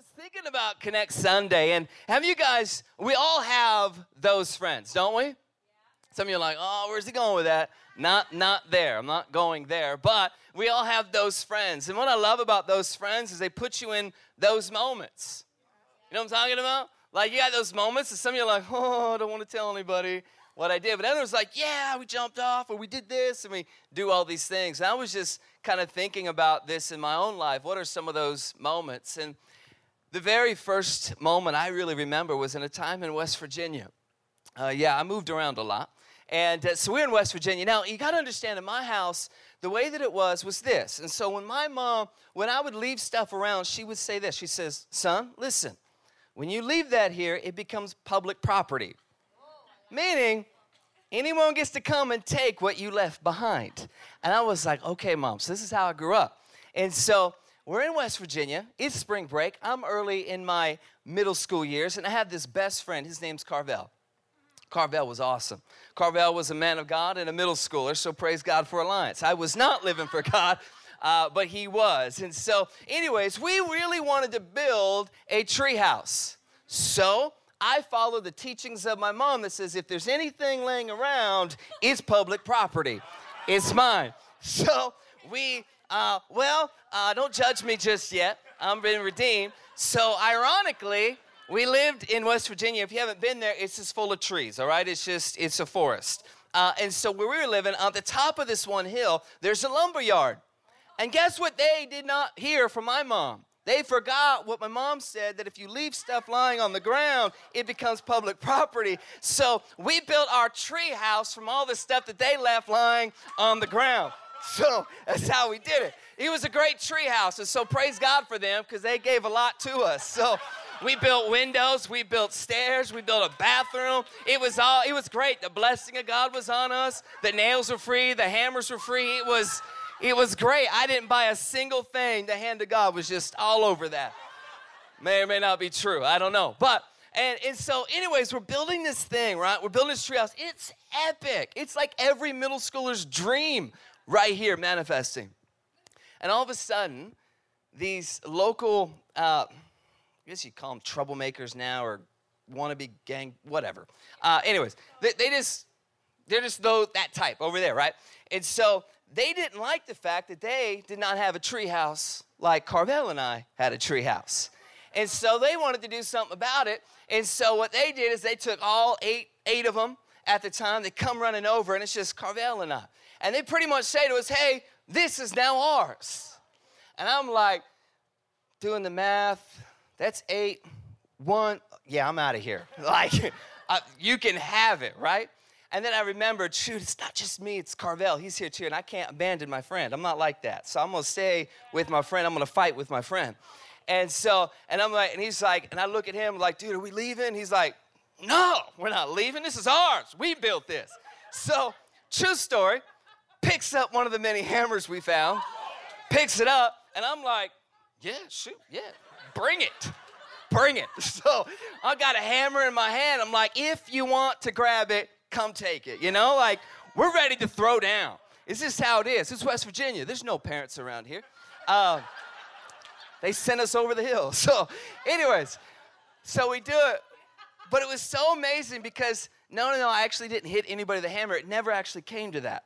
was thinking about Connect Sunday, and have you guys, we all have those friends, don't we? Some of you are like, oh, where's he going with that? Not, not there. I'm not going there. But we all have those friends. And what I love about those friends is they put you in those moments. You know what I'm talking about? Like you got those moments, and some of you are like, oh, I don't want to tell anybody what I did. But others like, yeah, we jumped off, or we did this, and we do all these things. And I was just kind of thinking about this in my own life. What are some of those moments? And the very first moment I really remember was in a time in West Virginia. Uh, yeah, I moved around a lot. And uh, so we're in West Virginia. Now, you got to understand, in my house, the way that it was was this. And so when my mom, when I would leave stuff around, she would say this. She says, Son, listen, when you leave that here, it becomes public property. Meaning, anyone gets to come and take what you left behind. And I was like, okay, mom, so this is how I grew up. And so we're in West Virginia. It's spring break. I'm early in my middle school years, and I have this best friend. His name's Carvel. Carvel was awesome. Carvel was a man of God and a middle schooler, so praise God for Alliance. I was not living for God, uh, but he was. And so, anyways, we really wanted to build a treehouse. So I follow the teachings of my mom that says if there's anything laying around, it's public property. It's mine. So we, uh, well, uh, don't judge me just yet. I'm been redeemed. So ironically, we lived in West Virginia. If you haven't been there, it's just full of trees, all right? It's just, it's a forest. Uh, and so where we were living, on the top of this one hill, there's a lumber yard. And guess what they did not hear from my mom? They forgot what my mom said that if you leave stuff lying on the ground, it becomes public property. So we built our tree house from all the stuff that they left lying on the ground. So that's how we did it. It was a great tree house. And so praise God for them because they gave a lot to us. So we built windows, we built stairs, we built a bathroom. It was all it was great. The blessing of God was on us. The nails were free, the hammers were free. It was it was great. I didn't buy a single thing. The hand of God was just all over that. May or may not be true. I don't know. But, and, and so, anyways, we're building this thing, right? We're building this treehouse. It's epic. It's like every middle schooler's dream right here manifesting. And all of a sudden, these local, uh, I guess you call them troublemakers now or wannabe gang, whatever. Uh, anyways, they, they just, they're just though that type over there, right? And so they didn't like the fact that they did not have a treehouse like Carvel and I had a treehouse. And so they wanted to do something about it. And so what they did is they took all eight, eight of them at the time, they come running over, and it's just Carvel and I. And they pretty much say to us, hey, this is now ours. And I'm like, doing the math, that's eight, one, yeah, I'm out of here. Like, uh, you can have it, right? And then I remembered, shoot, it's not just me, it's Carvel. He's here too, and I can't abandon my friend. I'm not like that. So I'm gonna stay with my friend. I'm gonna fight with my friend. And so, and I'm like, and he's like, and I look at him like, dude, are we leaving? He's like, no, we're not leaving. This is ours. We built this. So, true story, picks up one of the many hammers we found, picks it up, and I'm like, yeah, shoot, yeah, bring it. Bring it. So I got a hammer in my hand. I'm like, if you want to grab it, come take it. You know, like we're ready to throw down. Is this how it is? It's West Virginia. There's no parents around here. Uh, they sent us over the hill. So, anyways, so we do it. But it was so amazing because no, no, no, I actually didn't hit anybody with a hammer. It never actually came to that.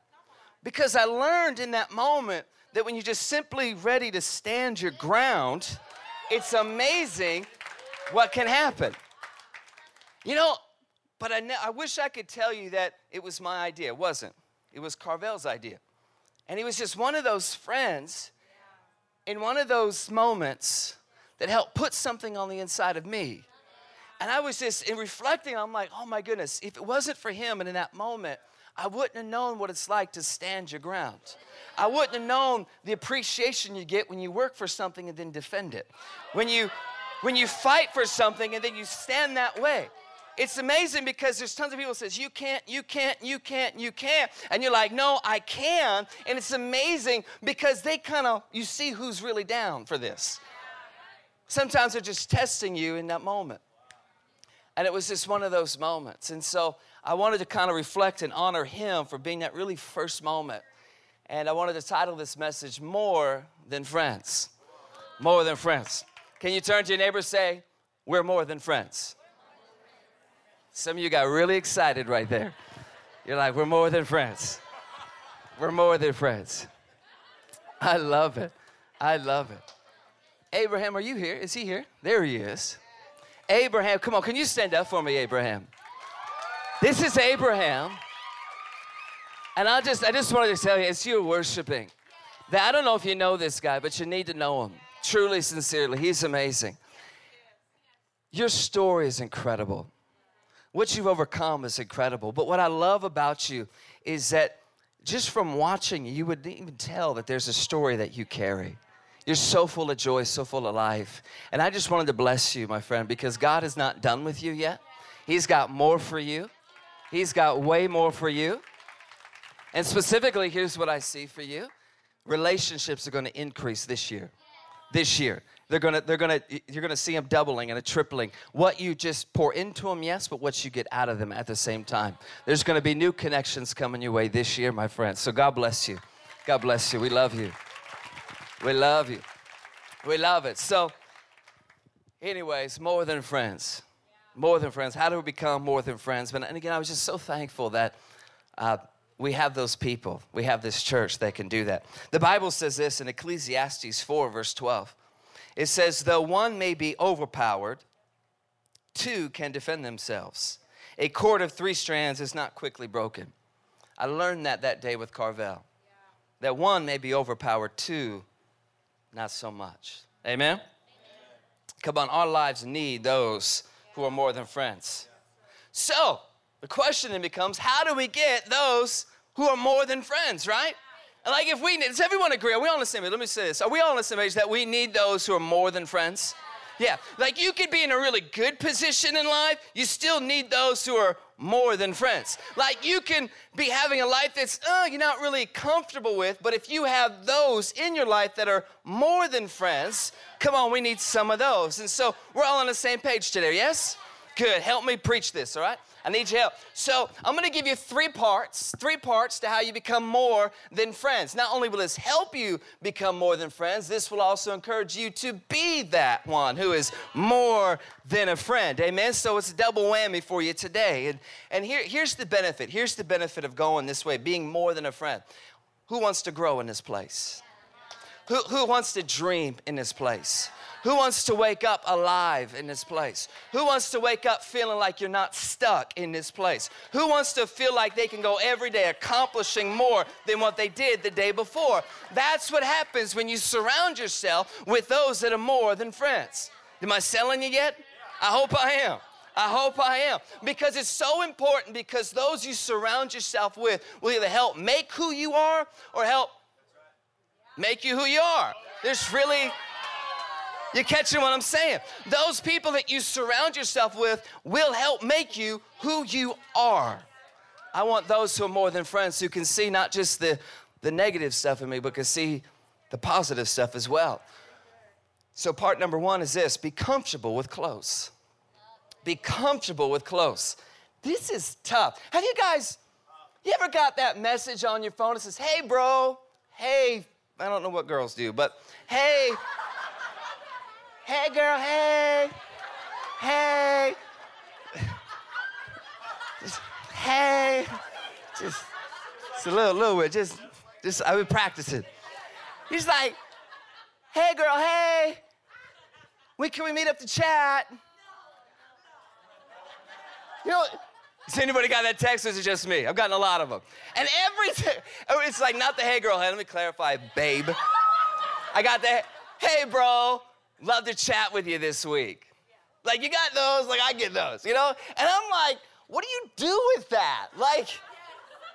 Because I learned in that moment that when you're just simply ready to stand your ground, it's amazing what can happen. You know, but I, ne- I wish I could tell you that it was my idea. It wasn't. It was Carvel's idea. And he was just one of those friends in one of those moments that helped put something on the inside of me. And I was just in reflecting, I'm like, oh my goodness, if it wasn't for him and in that moment, I wouldn't have known what it's like to stand your ground. I wouldn't have known the appreciation you get when you work for something and then defend it. When you when you fight for something and then you stand that way it's amazing because there's tons of people says you can't you can't you can't you can't. And you're like no i can. And it's amazing because they kind of you see who's really down for this. Sometimes they're just testing you in that moment. And it was just one of those moments. And so i wanted to kind of reflect and honor him for being that really first moment. And i wanted to title this message more than friends. More than friends. Can you turn to your neighbor and say, We're more than friends? Some of you got really excited right there. You're like, We're more than friends. We're more than friends. I love it. I love it. Abraham, are you here? Is he here? There he is. Abraham, come on, can you stand up for me, Abraham? This is Abraham. And I just I just wanted to tell you, as you're worshiping, that I don't know if you know this guy, but you need to know him. Truly, sincerely. He's amazing. Your story is incredible. What you've overcome is incredible. But what I love about you is that just from watching you, you would even tell that there's a story that you carry. You're so full of joy, so full of life. And I just wanted to bless you, my friend, because God is not done with you yet. He's got more for you, He's got way more for you. And specifically, here's what I see for you relationships are going to increase this year. This year. They're gonna, they're gonna, you're gonna see them doubling and a tripling. What you just pour into them, yes, but what you get out of them at the same time. There's gonna be new connections coming your way this year, my friends. So God bless you. God bless you. We love you. We love you. We love it. So, anyways, more than friends. More than friends. How do we become more than friends? And again, I was just so thankful that uh, we have those people. We have this church that can do that. The Bible says this in Ecclesiastes 4, verse 12. It says, Though one may be overpowered, two can defend themselves. A cord of three strands is not quickly broken. I learned that that day with Carvel. That one may be overpowered, two not so much. Amen? Amen? Come on, our lives need those who are more than friends. So, the question then becomes how do we get those who are more than friends, right? Like, if we need, does everyone agree? Are we on the same page? Let me say this. Are we all on the same page that we need those who are more than friends? Yeah, like you could be in a really good position in life, you still need those who are more than friends. Like you can be having a life that's uh, you're not really comfortable with, but if you have those in your life that are more than friends, come on, we need some of those. And so we're all on the same page today, yes? Good. Help me preach this, all right? I need your help. So I'm to give you three parts, three parts to how you become more than friends. Not only will this help you become more than friends, this will also encourage you to be that one who is more than a friend. Amen. So it's a double whammy for you today. And, and here, here's the benefit. Here's the benefit of going this way, being more than a friend. Who wants to grow in this place? Who, who wants to dream in this place? Who wants to wake up alive in this place? Who wants to wake up feeling like you're not stuck in this place? Who wants to feel like they can go every day accomplishing more than what they did the day before? That's what happens when you surround yourself with those that are more than friends. Am I selling you yet? I hope I am. I hope I am. Because it's so important because those you surround yourself with will either help make who you are or help make you who you are. There's really you catching what I'm saying? Those people that you surround yourself with will help make you who you are. I want those who are more than friends who can see not just the, the negative stuff in me, but can see the positive stuff as well. So, part number one is this be comfortable with close. Be comfortable with close. This is tough. Have you guys, you ever got that message on your phone that says, hey, bro, hey, I don't know what girls do, but hey, Hey, girl, hey. Hey. Just, hey. Just, just a little, little bit. Just, just, I would practice it. He's like, hey, girl, hey. When can we meet up to chat? You know, has anybody got that text or is it just me? I've gotten a lot of them. And every time, oh, it's like not the hey girl, hey, let me clarify, babe. I got the hey bro, Love to chat with you this week. Like, you got those, like, I get those, you know? And I'm like, what do you do with that? Like,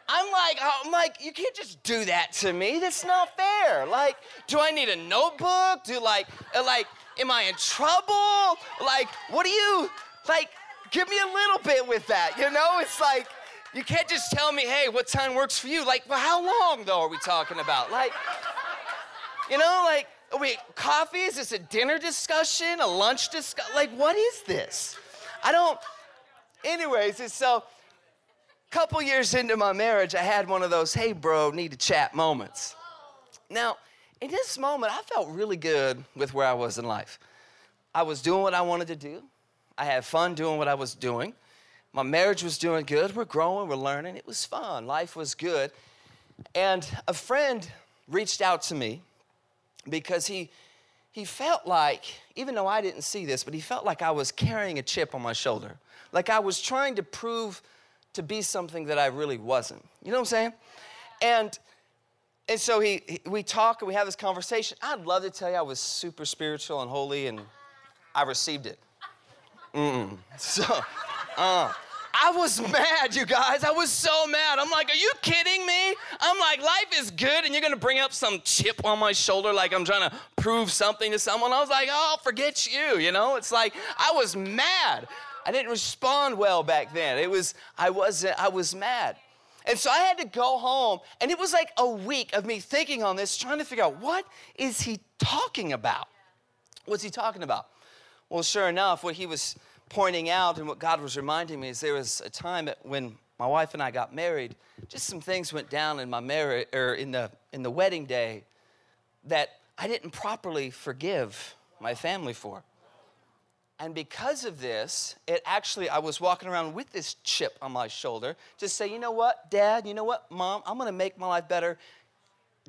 I'm like, I'm like, you can't just do that to me. That's not fair. Like, do I need a notebook? Do like, uh, like, am I in trouble? Like, what do you, like, give me a little bit with that, you know? It's like, you can't just tell me, hey, what time works for you? Like, well, how long though are we talking about? Like, you know, like, wait, coffee? Is this a dinner discussion? A lunch discussion? Like, what is this? I don't. Anyways, so. Couple years into my marriage, I had one of those, hey, bro, need to chat moments. Now, in this moment, I felt really good with where I was in life. I was doing what I wanted to do. I had fun doing what I was doing. My marriage was doing good. We're growing, we're learning. It was fun. Life was good. And a friend reached out to me because he he felt like, even though I didn't see this, but he felt like I was carrying a chip on my shoulder. Like I was trying to prove to be something that I really wasn't. You know what I'm saying? And and so he, he we talk and we have this conversation. I'd love to tell you I was super spiritual and holy and I received it. Mm-mm. So, uh, I was mad, you guys. I was so mad. I'm like, are you kidding me? I'm like, life is good, and you're gonna bring up some chip on my shoulder like I'm trying to prove something to someone. I was like, oh, forget you, you know? It's like, I was mad. I didn't respond well back then. It was, I wasn't, I was mad. And so I had to go home, and it was like a week of me thinking on this, trying to figure out what is he talking about? What's he talking about? Well, sure enough, what he was pointing out and what God was reminding me is there was a time when my wife and I got married, just some things went down in my marriage or in the in the wedding day that I didn't properly forgive my family for. And because of this, it actually, I was walking around with this chip on my shoulder to say, you know what, dad, you know what, mom, I'm gonna make my life better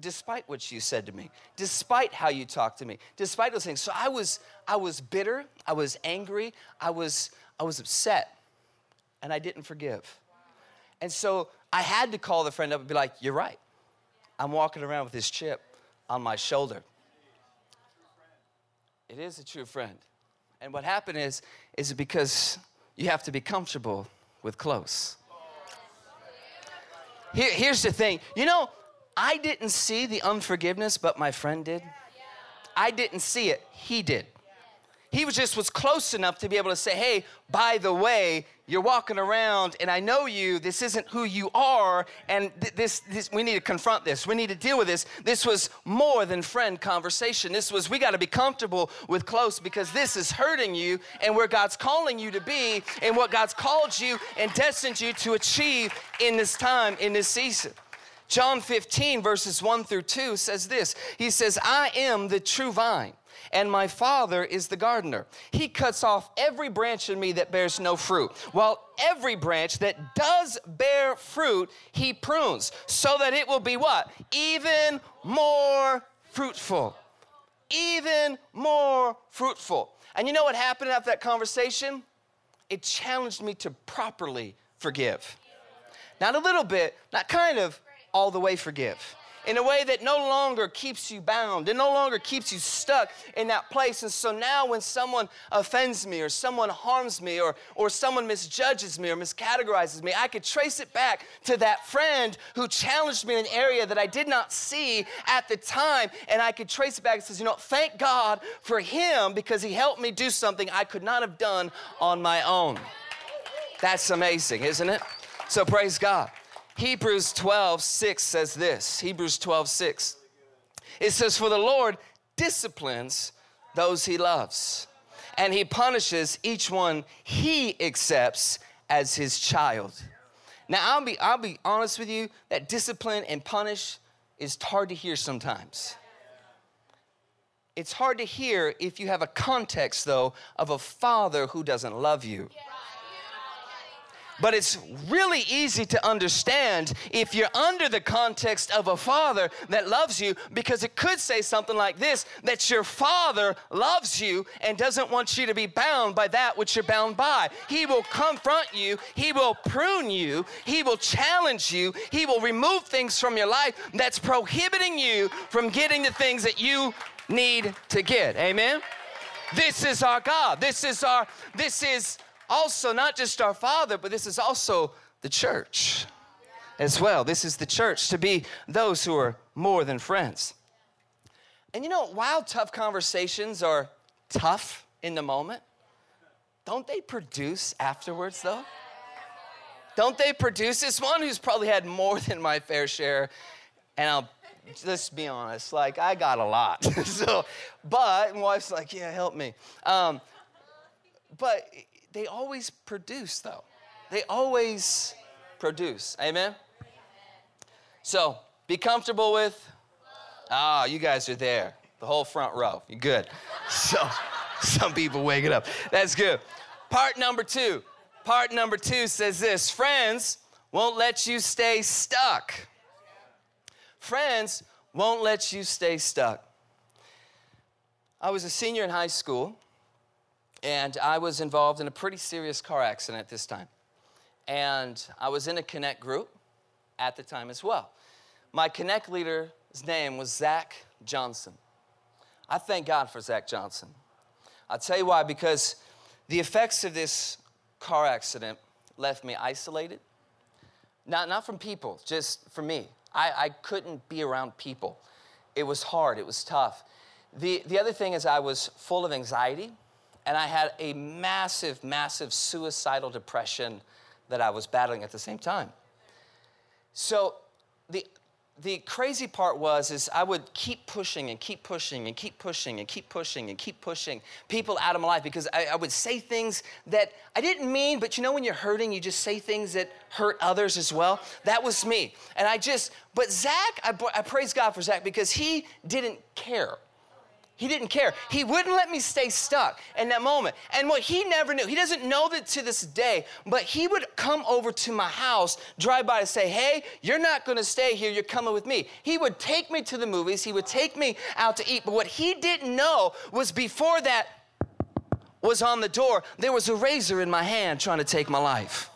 despite what you said to me, despite how you talked to me, despite those things. So I was, I was bitter, I was angry, I was, I was upset, and I didn't forgive. And so I had to call the friend up and be like, you're right. I'm walking around with this chip on my shoulder. It is a true friend. And what happened is, is because you have to be comfortable with close. Here, here's the thing. You know, I didn't see the unforgiveness, but my friend did. I didn't see it. He did. He was just was close enough to be able to say, "Hey, by the way, you're walking around, and I know you. This isn't who you are, and th- this, this we need to confront this. We need to deal with this. This was more than friend conversation. This was we got to be comfortable with close because this is hurting you, and where God's calling you to be, and what God's called you and destined you to achieve in this time, in this season." John 15, verses 1 through 2 says this He says, I am the true vine and my Father is the gardener. He cuts off every branch in me that bears no fruit, while every branch that does bear fruit, he prunes, so that it will be what? Even more fruitful. Even more fruitful. And you know what happened after that conversation? It challenged me to properly forgive. Not a little bit, not kind of, all the way forgive in a way that no longer keeps you bound and no longer keeps you stuck in that place. And so now, when someone offends me or someone harms me or, or someone misjudges me or miscategorizes me, I could trace it back to that friend who challenged me in an area that I did not see at the time. And I could trace it back and says, you know, thank God for him because he helped me do something I could not have done on my own. That's amazing, isn't it? So praise God. Hebrews 12, 6 says this Hebrews 12, 6. It says, For the Lord disciplines those he loves, and he punishes each one he accepts as his child. Now, I'll be, I'll be honest with you, that discipline and punish is hard to hear sometimes. It's hard to hear if you have a context, though, of a father who doesn't love you. Yeah. But it's really easy to understand if you're under the context of a father that loves you, because it could say something like this that your father loves you and doesn't want you to be bound by that which you're bound by. He will confront you, he will prune you, he will challenge you, he will remove things from your life that's prohibiting you from getting the things that you need to get. Amen? This is our God. This is our, this is also not just our Father, but this is also the church as well. This is the church to be those who are more than friends. And you know, while tough conversations are tough in the moment, don't they produce afterwards though? Don't they produce? This one who's probably had more than my fair share, and I'll just be honest, like I got a lot. so, but my wife's like, yeah, help me. Um, but they always produce, though. They always produce. Amen? So, be comfortable with. Ah, you guys are there. The whole front row. You're good. So, Some people wake it up. That's good. Part number two. Part number two says this friends won't let you stay stuck. Friends won't let you stay stuck. I was a senior in high school, and I was involved in a pretty serious car accident this time. And I was in a Connect group at the time as well. My Connect leader's name was Zach Johnson. I thank God for Zach Johnson. I'll tell you why, because the effects of this car accident left me isolated. Not, not from people, just for me. I, I couldn't be around people. It was hard, it was tough. The, the other thing is, I was full of anxiety, and I had a massive, massive suicidal depression that I was battling at the same time. So, the, the crazy part was is I would keep pushing and keep pushing and keep pushing and keep pushing and keep pushing people out of my life because I, I, would say things that I didn't mean, but you know when you're hurting, you just say things that hurt others as well. That was me, and I just. But Zach, I, I praise God for Zach because he didn't care. He didn't care. He wouldn't let me stay stuck in that moment. And what he never knew, he doesn't know that to this day, but he would come over to my house, drive by to say, Hey, you're not gonna stay here, you're coming with me. He would take me to the movies, he would take me out to eat. But what he didn't know was before that was on the door, there was a razor in my hand trying to take my life.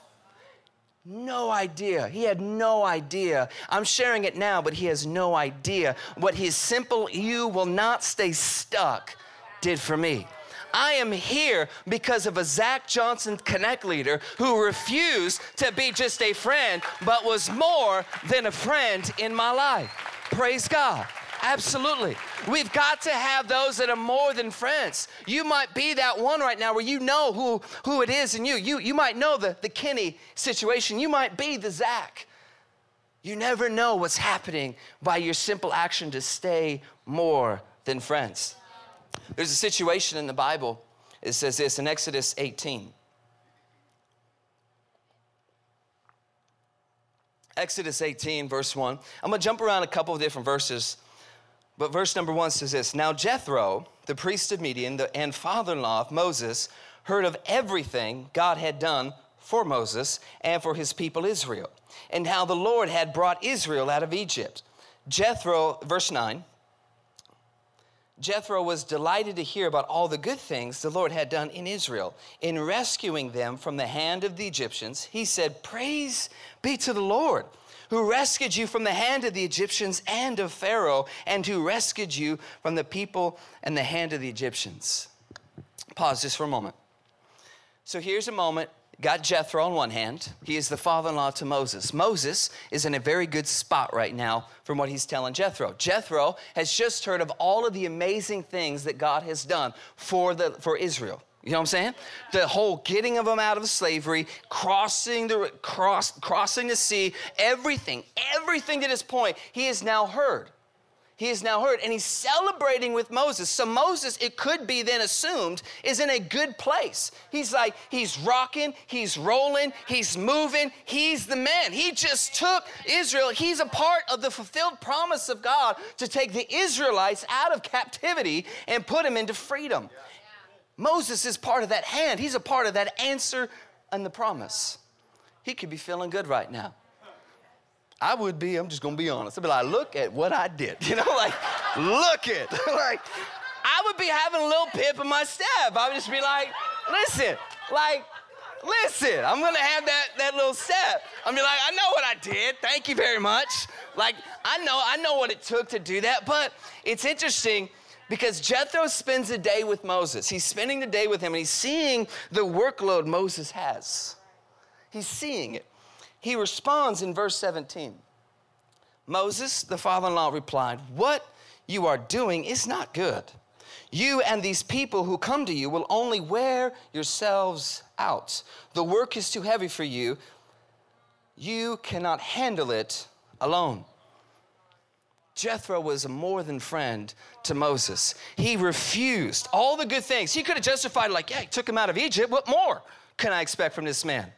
No idea. He had no idea. I'm sharing it now, but he has no idea what his simple, you will not stay stuck, did for me. I am here because of a Zach Johnson Connect leader who refused to be just a friend, but was more than a friend in my life. Praise God. Absolutely. We've got to have those that are more than friends. You might be that one right now where you know who, who it is in you. You, you might know the, the Kenny situation. You might be the Zach. You never know what's happening by your simple action to stay more than friends. There's a situation in the Bible, it says this in Exodus 18. Exodus 18, verse 1. I'm going to jump around a couple of different verses but verse number one says this Now Jethro, the priest of Midian the, and father in law of Moses, heard of everything God had done for Moses and for his people Israel, and how the Lord had brought Israel out of Egypt. Jethro, verse 9, Jethro was delighted to hear about all the good things the Lord had done in Israel in rescuing them from the hand of the Egyptians. He said, Praise be to the Lord who rescued you from the hand of the Egyptians and of Pharaoh, and who rescued you from the people and the hand of the Egyptians. Pause just for a moment. So here's a moment. Got Jethro on one hand. He is the father in law to Moses. Moses is in a very good spot right now from what he's telling Jethro. Jethro has just heard of all of the amazing things that God has done for, the, for Israel. You know what I'm saying? The whole getting of them out of slavery, crossing the cross, crossing the sea, everything, everything to this point, he has now heard. He has now heard, and he's celebrating with Moses. So Moses, it could be then assumed, is in a good place. He's like, he's rocking, he's rolling, he's moving, he's the man. He just took Israel. He's a part of the fulfilled promise of God to take the Israelites out of captivity and put them into freedom. Yeah. Moses is part of that hand. He's a part of that answer and the promise. He could be feeling good right now. I would be, I'm just gonna be honest. I'd be like, look at what I did. You know, like, look at, like, I would be having a little pip in my step. I would just be like, listen, like, listen, I'm gonna have that, that little step. I'm be like, I know what I did. Thank you very much. Like, I know, I know what it took to do that, but it's interesting because Jethro spends a day with Moses. He's spending the day with him and he's seeing the workload Moses has. He's seeing it. He responds in verse 17 Moses, the father in law, replied, What you are doing is not good. You and these people who come to you will only wear yourselves out. The work is too heavy for you. You cannot handle it alone. Jethro was a more than friend to Moses. He refused all the good things. He could have justified, like, yeah, he took him out of Egypt. What more can I expect from this man?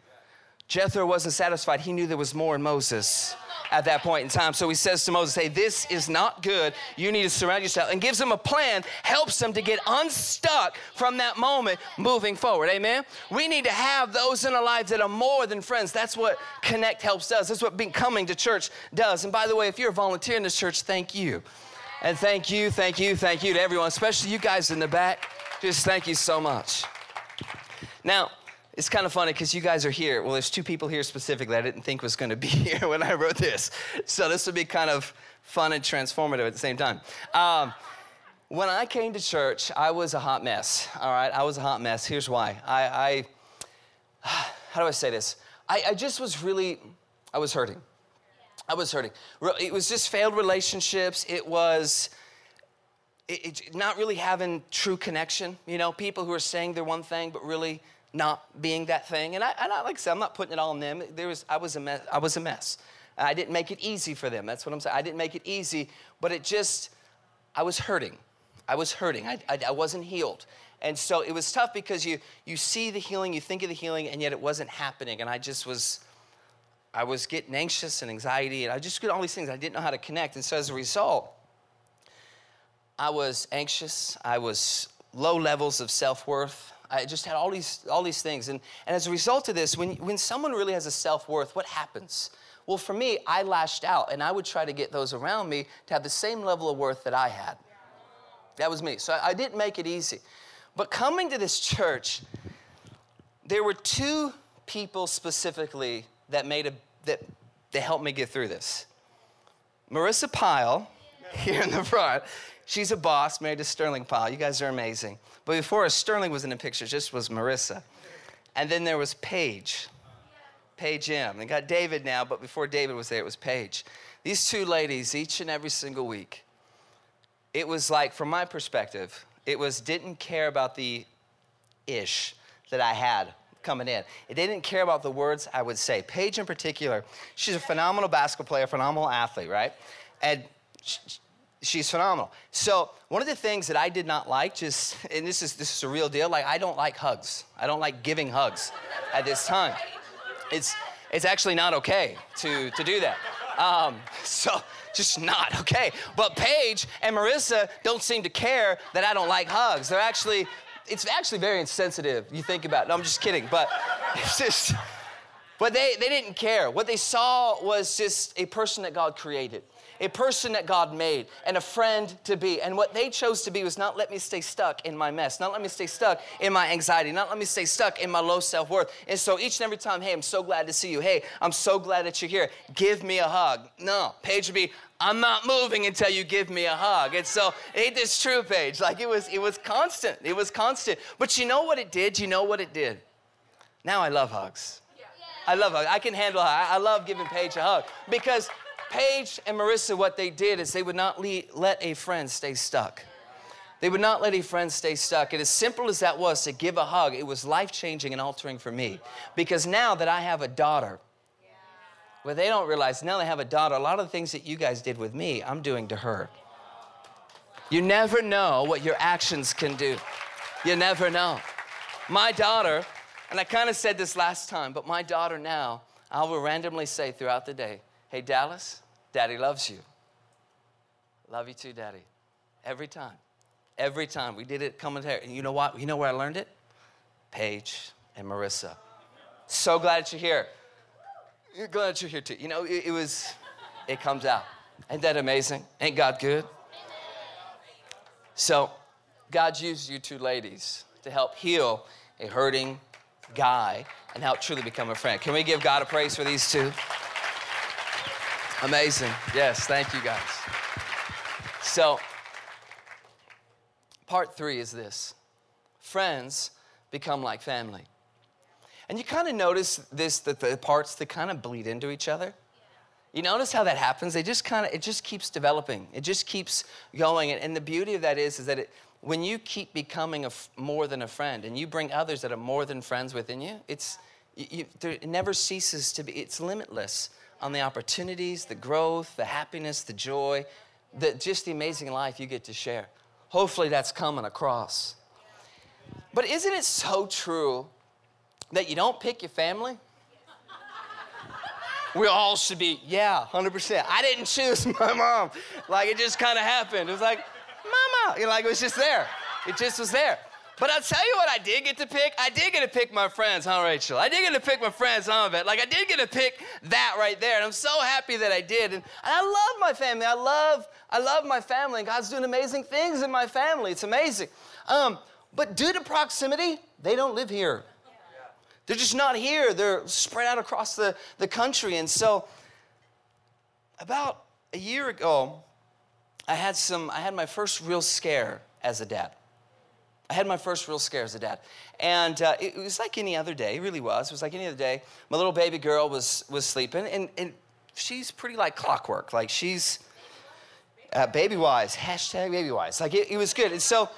Jethro wasn't satisfied. He knew there was more in Moses. At that point in time. So he says to Moses, Hey, this is not good. You need to surround yourself and gives him a plan, helps him to get unstuck from that moment moving forward. Amen. We need to have those in our lives that are more than friends. That's what Connect Helps does. That's what being coming to church does. And by the way, if you're a volunteer in this church, thank you. And thank you, thank you, thank you to everyone, especially you guys in the back. Just thank you so much. Now, it's kind of funny because you guys are here. Well, there's two people here specifically I didn't think was going to be here when I wrote this. So this would be kind of fun and transformative at the same time. Um, when I came to church, I was a hot mess. All right, I was a hot mess. Here's why. I, I how do I say this? I, I just was really, I was hurting. I was hurting. It was just failed relationships. It was it, it, not really having true connection. You know, people who are saying they're one thing but really not being that thing. And I, and I like I said, I'm not putting it all on them. There was, I was a mess. I was a mess. I didn't make it easy for them. That's what I'm saying. I didn't make it easy, but it just, I was hurting. I was hurting. I, I, I wasn't healed. And so it was tough because you, you see the healing, you think of the healing, and yet it wasn't happening. And I just was, I was getting anxious and anxiety, and I just get all these things. I didn't know how to connect. And so as a result, I was anxious. I was low levels of self worth. I just had all these, all these things. And, and as a result of this, when, when someone really has a self worth, what happens? Well, for me, I lashed out and I would try to get those around me to have the same level of worth that I had. That was me. So I, I didn't make it easy. But coming to this church, there were two people specifically that made a that, that helped me get through this. Marissa Pyle, here in the front, she's a boss, married to Sterling Pyle. You guys are amazing. But before us, Sterling was in the picture, just was Marissa. And then there was Paige, Paige M. They got David now, but before David was there, it was Paige. These two ladies, each and every single week, it was like, from my perspective, it was didn't care about the ish that I had coming in. It didn't care about the words I would say. Paige, in particular, she's a phenomenal basketball player, phenomenal athlete, right? And she's phenomenal. So one of the things that I did not like, just and this is this is a real deal, like I don't like hugs. I don't like giving hugs at this time. It's it's actually not okay to to do that. Um, so just not okay. But Paige and Marissa don't seem to care that I don't like hugs. They're actually it's actually very insensitive. You think about it. No, I'm just kidding, but it's just. But they, they didn't care. What they saw was just a person that God created a person that God made, and a friend to be. And what they chose to be was not let me stay stuck in my mess, not let me stay stuck in my anxiety, not let me stay stuck in my low self worth. And so each and every time, hey, I'm so glad to see you. Hey, I'm so glad that you're here. Give me a hug. No, Paige would be, I'm not moving until you give me a hug. And so ain't this true, Paige? Like it was, it was constant. It was constant. But you know what it did? You know what it did? Now I love hugs. I love hugs. I can handle hugs. I love giving Paige a hug because Paige and Marissa, what they did is they would not let a friend stay stuck. They would not let a friend stay stuck. And as simple as that was to give a hug, it was life changing and altering for me. Because now that I have a daughter, well, they don't realize now they have a daughter, a lot of the things that you guys did with me, I'm doing to her. You never know what your actions can do. You never know. My daughter, and I kind of said this last time, but my daughter now, I will randomly say throughout the day, Hey, Dallas, Daddy loves you. Love you too, Daddy. Every time. Every time. We did it here. And you know what? You know where I learned it? Paige and Marissa. So glad that you're here. You're glad you're here too. You know, it, it was, it comes out. Ain't that amazing? Ain't God good? So, God used you two ladies to help heal a hurting guy and help truly become a friend. Can we give God a praise for these two? Amazing. Yes, thank you guys. So, part three is this friends become like family. And you kind of notice this that the parts that kind of bleed into each other. You notice how that happens? They just kind of it just keeps developing. It just keeps going. And, the beauty of that is, is that it, when you keep becoming a, more than a friend and you bring others that are more than friends within you, it's you, you, it never ceases to be. It's limitless on the opportunities, the growth, the happiness, the joy, the, just the amazing life you get to share. Hopefully, that's coming across. But isn't it so true that you don't pick your family? we all should be, yeah, 100%. I didn't choose my mom. Like it just kind of happened. It was like, mama. You know, like it was just there. It just was there. But I'll tell you what I did get to pick. I did get to pick my friends, huh, Rachel? I did get to pick my friends, of it. Like I did get to pick that right there. And I'm so happy that I did. And, and I love my family. I love, I love my family. And God's doing amazing things in my family. It's amazing. Um, but due to proximity, they don't live here. They're just not here. They're spread out across the, the country. And so about a year ago, I had some, I had my first real scare as a dad. I had my first real scare as a dad. And uh, it, was like any other day, it really was. It was like any other day. My little baby girl was, was sleeping, and, and she's pretty like clockwork. Like she's uh, baby wise, hashtag baby wise. Like it, it was good. And so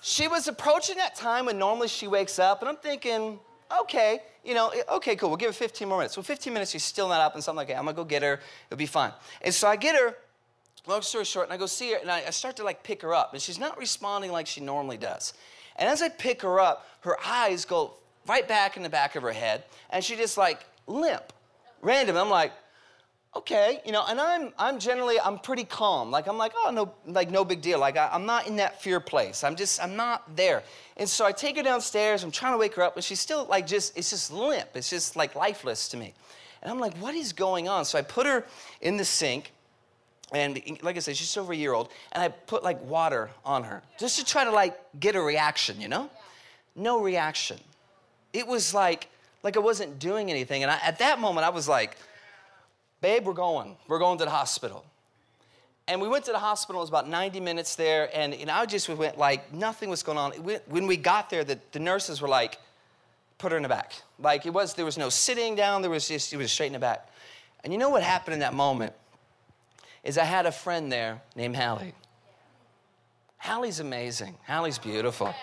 she was approaching that time when normally she wakes up, and I'm thinking, okay, you know, okay, cool, we'll give her 15 more minutes. Well, 15 minutes, she's still not up, and so I'm like, okay, I'm gonna go get her, it'll be fine. And so I get her, long story short, and I go see her, and I, I start to like pick her up, and she's not responding like she normally does. And as I pick her up, her eyes go right back in the back of her head, and she just like limp, random. I'm like, okay, you know, and I'm I'm generally I'm pretty calm. Like I'm like, oh no, like no big deal. Like I, am not in that fear place. I'm just I'm not there. And so I take her downstairs. I'm trying to wake her up, but she's still like just it's just limp. It's just like lifeless to me. And I'm like, what is going on? So I put her in the sink. And like I said, she's over a year old, and I put like water on her just to try to like get a reaction, you know? No reaction. It was like like I wasn't doing anything. And I, at that moment, I was like, babe, we're going. We're going to the hospital. And we went to the hospital, it was about 90 minutes there, and, and I just went like nothing was going on. When we got there, the, the nurses were like, put her in the back. Like it was, there was no sitting down, there was just, it was straight in the back. And you know what happened in that moment? Is I had a friend there named Hallie. Hallie's amazing. Hallie's beautiful.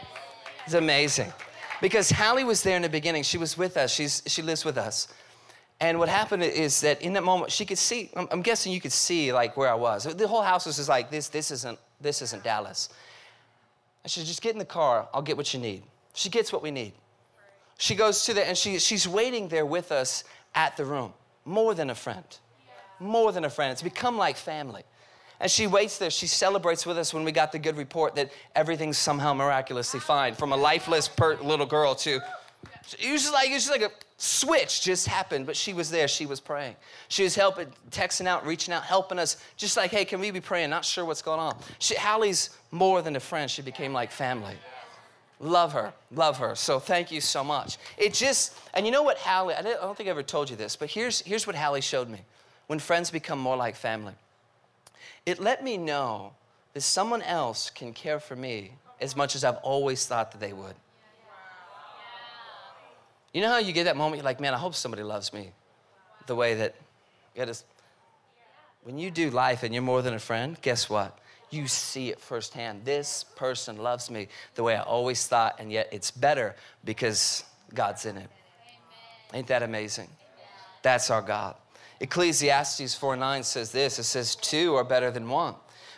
It's amazing. Because Hallie was there in the beginning. She was with us. She's, she lives with us. And what happened is that in that moment, she could see, I'm, I'm, guessing you could see like where I was. The whole house was just like, this, this isn't, this isn't Dallas. I said, just get in the car, I'll get what you need. She gets what we need. She goes to the, and she, she's waiting there with us at the room, more than a friend. More than a friend. It's become like family. And she waits there. She celebrates with us when we got the good report that everything's somehow miraculously fine, from a lifeless little girl to, it was just like, it was just like a, switch just happened, but she was there. She was praying. She was helping, texting out, reaching out, helping us. Just like, hey, can we be praying? Not sure what's going on. She, Hallie's more than a friend. She became like family. Love her, love her. So thank you so much. It just, and you know what Hallie, I, don't think I ever told you this, but here's, here's what Hallie showed me. When friends become more like family, it let me know that someone else can care for me as much as I've always thought that they would. You know how you get that moment, you're like, man, I hope somebody loves me the way that God. When you do life and you're more than a friend, guess what? You see it firsthand. This person loves me the way I always thought, and yet it's better because God's in it. Ain't that amazing? That's our God. Ecclesiastes 4 9 says this it says, Two are better than one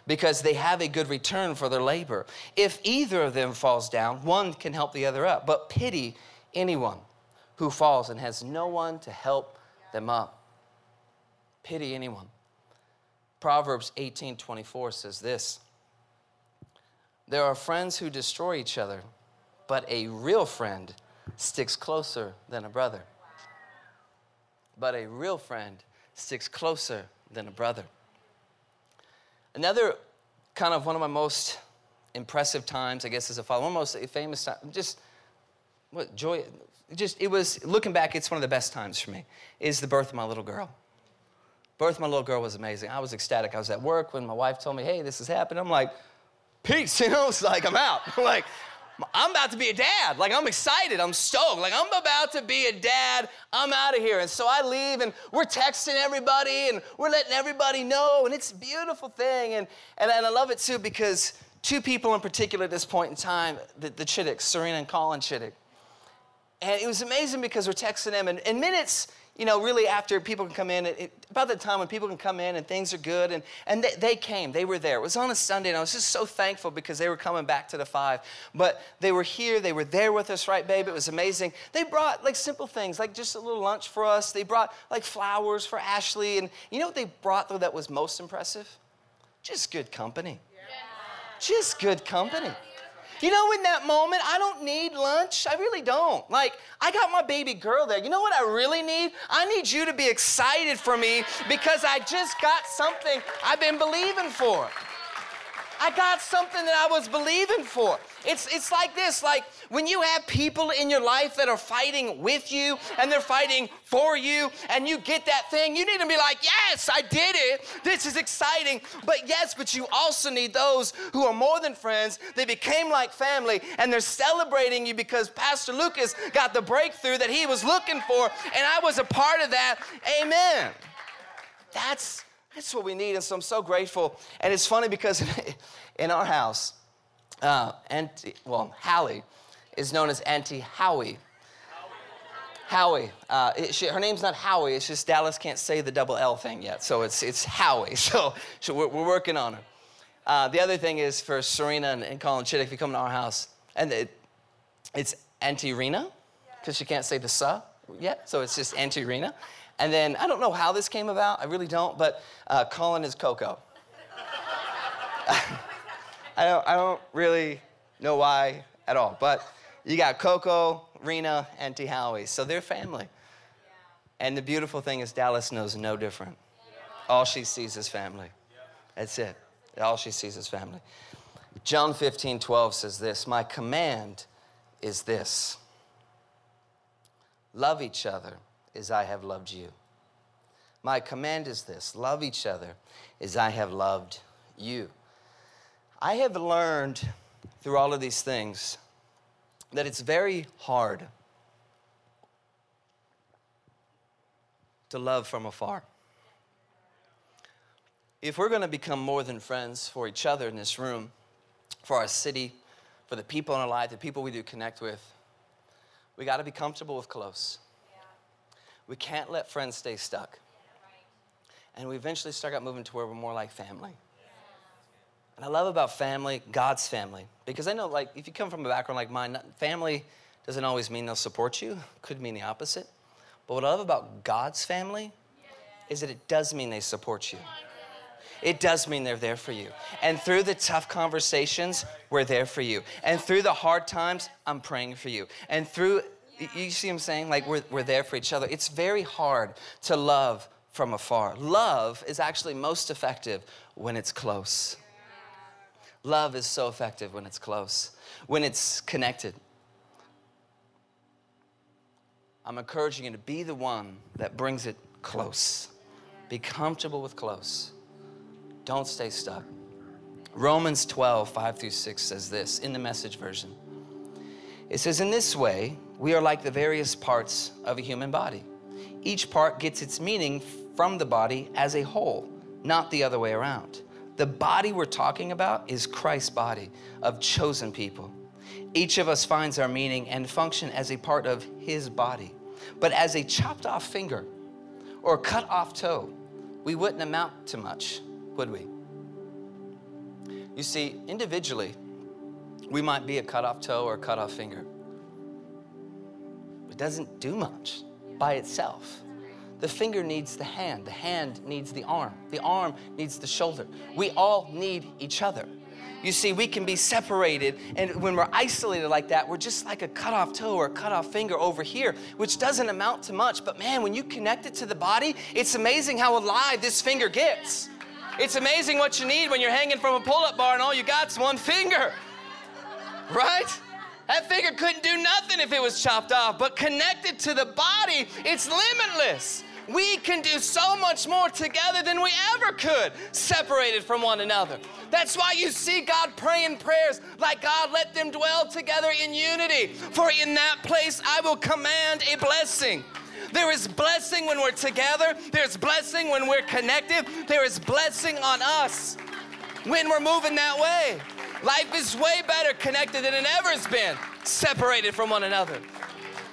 because they have a good return for their labor. If either of them falls down, one can help the other up, but pity anyone who falls and has no one to help them up. Pity anyone. Proverbs 18 24 says this There are friends who destroy each other, but a real friend sticks closer than a brother. But a real friend sticks closer than a brother. Another kind of one of my most impressive times, I guess, as a father, one of the most famous times, just what joy, just it was looking back it's one of the best times for me is the birth of my little girl. Birth of my little girl was amazing. I was ecstatic. I was at work when my wife told me hey this is happening i'm like peace you know it's like i'm out. Like i'm about to be a dad. Like i'm excited. I'm stoked. Like i'm about to be a dad. I'm out of here. And so i leave and we're texting everybody and we're letting everybody know. And it's a beautiful thing. And, and, and i love it too because two people in particular at this point in time the, the serena and colin chittick. And it was amazing because we're texting them, and, and minutes, you know, really after people can come in, it, it, about the time when people can come in and things are good, and, and they, they came, they were there. It was on a Sunday, and I was just so thankful because they were coming back to the five. But they were here, they were there with us, right, babe? It was amazing. They brought like simple things, like just a little lunch for us. They brought like flowers for Ashley, and you know what they brought though that was most impressive? Just good company. Just good company. You know, in that moment, I don't need lunch. I really don't. Like, I got my baby girl there. You know what I really need? I need you to be excited for me because I just got something I've been believing for. I got something that I was believing for. It's, it's like this like when you have people in your life that are fighting with you and they're fighting for you, and you get that thing, you need to be like, Yes, I did it. This is exciting. But yes, but you also need those who are more than friends. They became like family and they're celebrating you because Pastor Lucas got the breakthrough that he was looking for, and I was a part of that. Amen. That's that's what we need. And so I'm so grateful. And it's funny because in our house, uh, Auntie, well, Hallie is known as Auntie Howie. Howie. Uh, it, she, her name's not Howie. It's just Dallas can't say the double L thing yet. So it's, it's Howie. So, so we're, we're, working on her. Uh, the other thing is for Serena and, and Colin Chittick, if you come to our house, and it, it's Auntie Rena, because she can't say the sa yet. So it's just Auntie Rena. And then I don't know how this came about, I really don't, but uh, Colin is Coco. I, don't, I don't really know why at all, but you got Coco, Rena, and T. Howie, so they're family. And the beautiful thing is, Dallas knows no different. All she sees is family. That's it. All she sees is family. John 15, 12 says this My command is this love each other as I have loved you. My command is this love each other as I have loved you. I have learned through all of these things that it's very hard to love from afar. If we're going to become more than friends for each other in this room, for our city, for the people in our life, the people we do connect with, we got to be comfortable with close. We can't let friends stay stuck. And we eventually start out moving to where we're more like family. And I love about family, God's family, because I know, like, if you come from a background like mine, family doesn't always mean they'll support you, could mean the opposite. But what I love about God's family is that it does mean they support you. It does mean they're there for you. And through the tough conversations, we're there for you. And through the hard times, I'm praying for you. And through you see what I'm saying? Like we're, we're there for each other. It's very hard to love from afar. Love is actually most effective when it's close. Love is so effective when it's close, when it's connected. I'm encouraging you to be the one that brings it close. Be comfortable with close. Don't stay stuck. Romans 12, 5 through 6 says this in the message version. It says, In this way, we are like the various parts of a human body. Each part gets its meaning from the body as a whole, not the other way around. The body we're talking about is Christ's body of chosen people. Each of us finds our meaning and function as a part of his body. But as a chopped off finger or cut off toe, we wouldn't amount to much, would we? You see, individually, we might be a cut off toe or cut off finger doesn't do much by itself. The finger needs the hand, the hand needs the arm, the arm needs the shoulder. We all need each other. You see, we can be separated, and when we're isolated like that, we're just like a cut off toe or a cut off finger over here, which doesn't amount to much. But man, when you connect it to the body, it's amazing how alive this finger gets. It's amazing what you need when you're hanging from a pull up bar and all you got's one finger, right? That finger couldn't do nothing if it was chopped off, but connected to the body, it's limitless. We can do so much more together than we ever could, separated from one another. That's why you see God praying prayers like, God, let them dwell together in unity. For in that place I will command a blessing. There is blessing when we're together, there's blessing when we're connected, there is blessing on us when we're moving that way. Life is way better connected than it ever has been, separated from one another.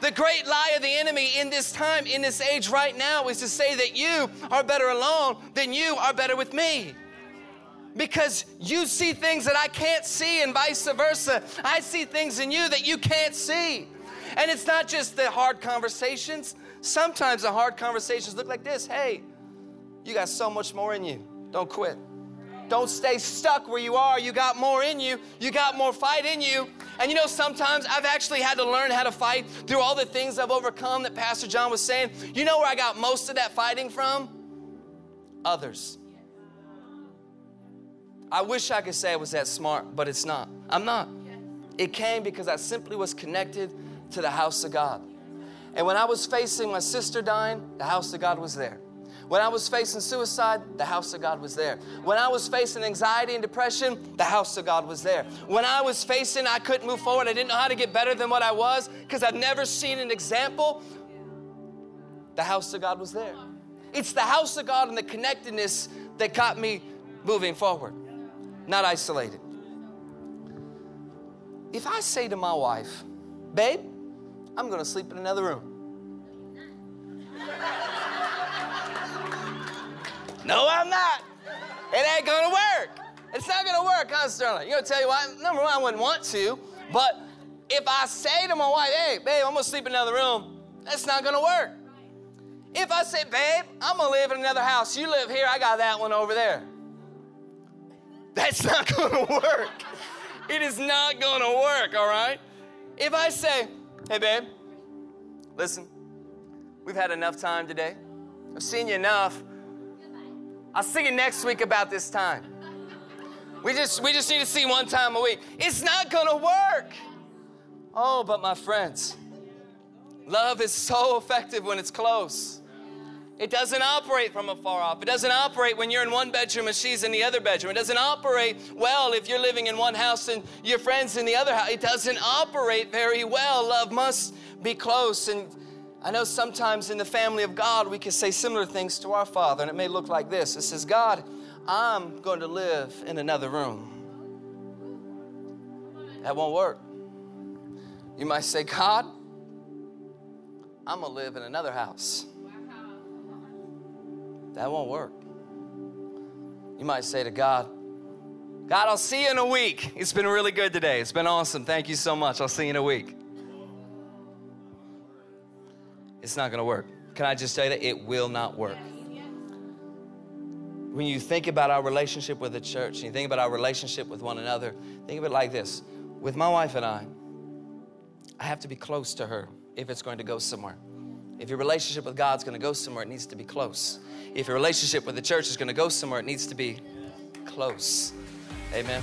The great lie of the enemy in this time, in this age right now, is to say that you are better alone than you are better with me. Because you see things that I can't see, and vice versa. I see things in you that you can't see. And it's not just the hard conversations. Sometimes the hard conversations look like this Hey, you got so much more in you. Don't quit. Don't stay stuck where you are. You got more in you. You got more fight in you. And you know, sometimes I've actually had to learn how to fight through all the things I've overcome that Pastor John was saying. You know where I got most of that fighting from? Others. I wish I could say I was that smart, but it's not. I'm not. It came because I simply was connected to the house of God. And when I was facing my sister dying, the house of God was there. When I was facing suicide, the house of God was there. When I was facing anxiety and depression, the house of God was there. When I was facing I couldn't move forward, I didn't know how to get better than what I was because I've never seen an example, the house of God was there. It's the house of God and the connectedness that got me moving forward, not isolated. If I say to my wife, babe, I'm gonna sleep in another room. No, I'm not. It ain't gonna work. It's not gonna work, huh, Sterling? You gonna tell you why? Number one, I wouldn't want to, but if I say to my wife, hey, babe, I'm gonna sleep in another room, that's not gonna work. If I say, babe, I'm gonna live in another house, you live here, I got that one over there. That's not gonna work. It is not gonna work, all right? If I say, hey, babe, listen, we've had enough time today. I've seen you enough. I'll see you next week about this time. We just we just need to see one time a week. It's not gonna work. Oh, but my friends, love is so effective when it's close. It doesn't operate from afar off. It doesn't operate when you're in one bedroom and she's in the other bedroom. It doesn't operate well if you're living in one house and your friend's in the other house. It doesn't operate very well. Love must be close. And I know sometimes in the family of God, we can say similar things to our Father, and it may look like this it says, God, I'm going to live in another room. That won't work. You might say, God, I'm going to live in another house. That won't work. You might say to God, God, I'll see you in a week. It's been really good today. It's been awesome. Thank you so much. I'll see you in a week it's not going to work. Can I just say that it will not work? When you think about our relationship with the church, and you think about our relationship with one another, think of it like this. With my wife and I, I have to be close to her if it's going to go somewhere. If your relationship with God's going to go somewhere, it needs to be close. If your relationship with the church is going to go somewhere, it needs to be close. Amen.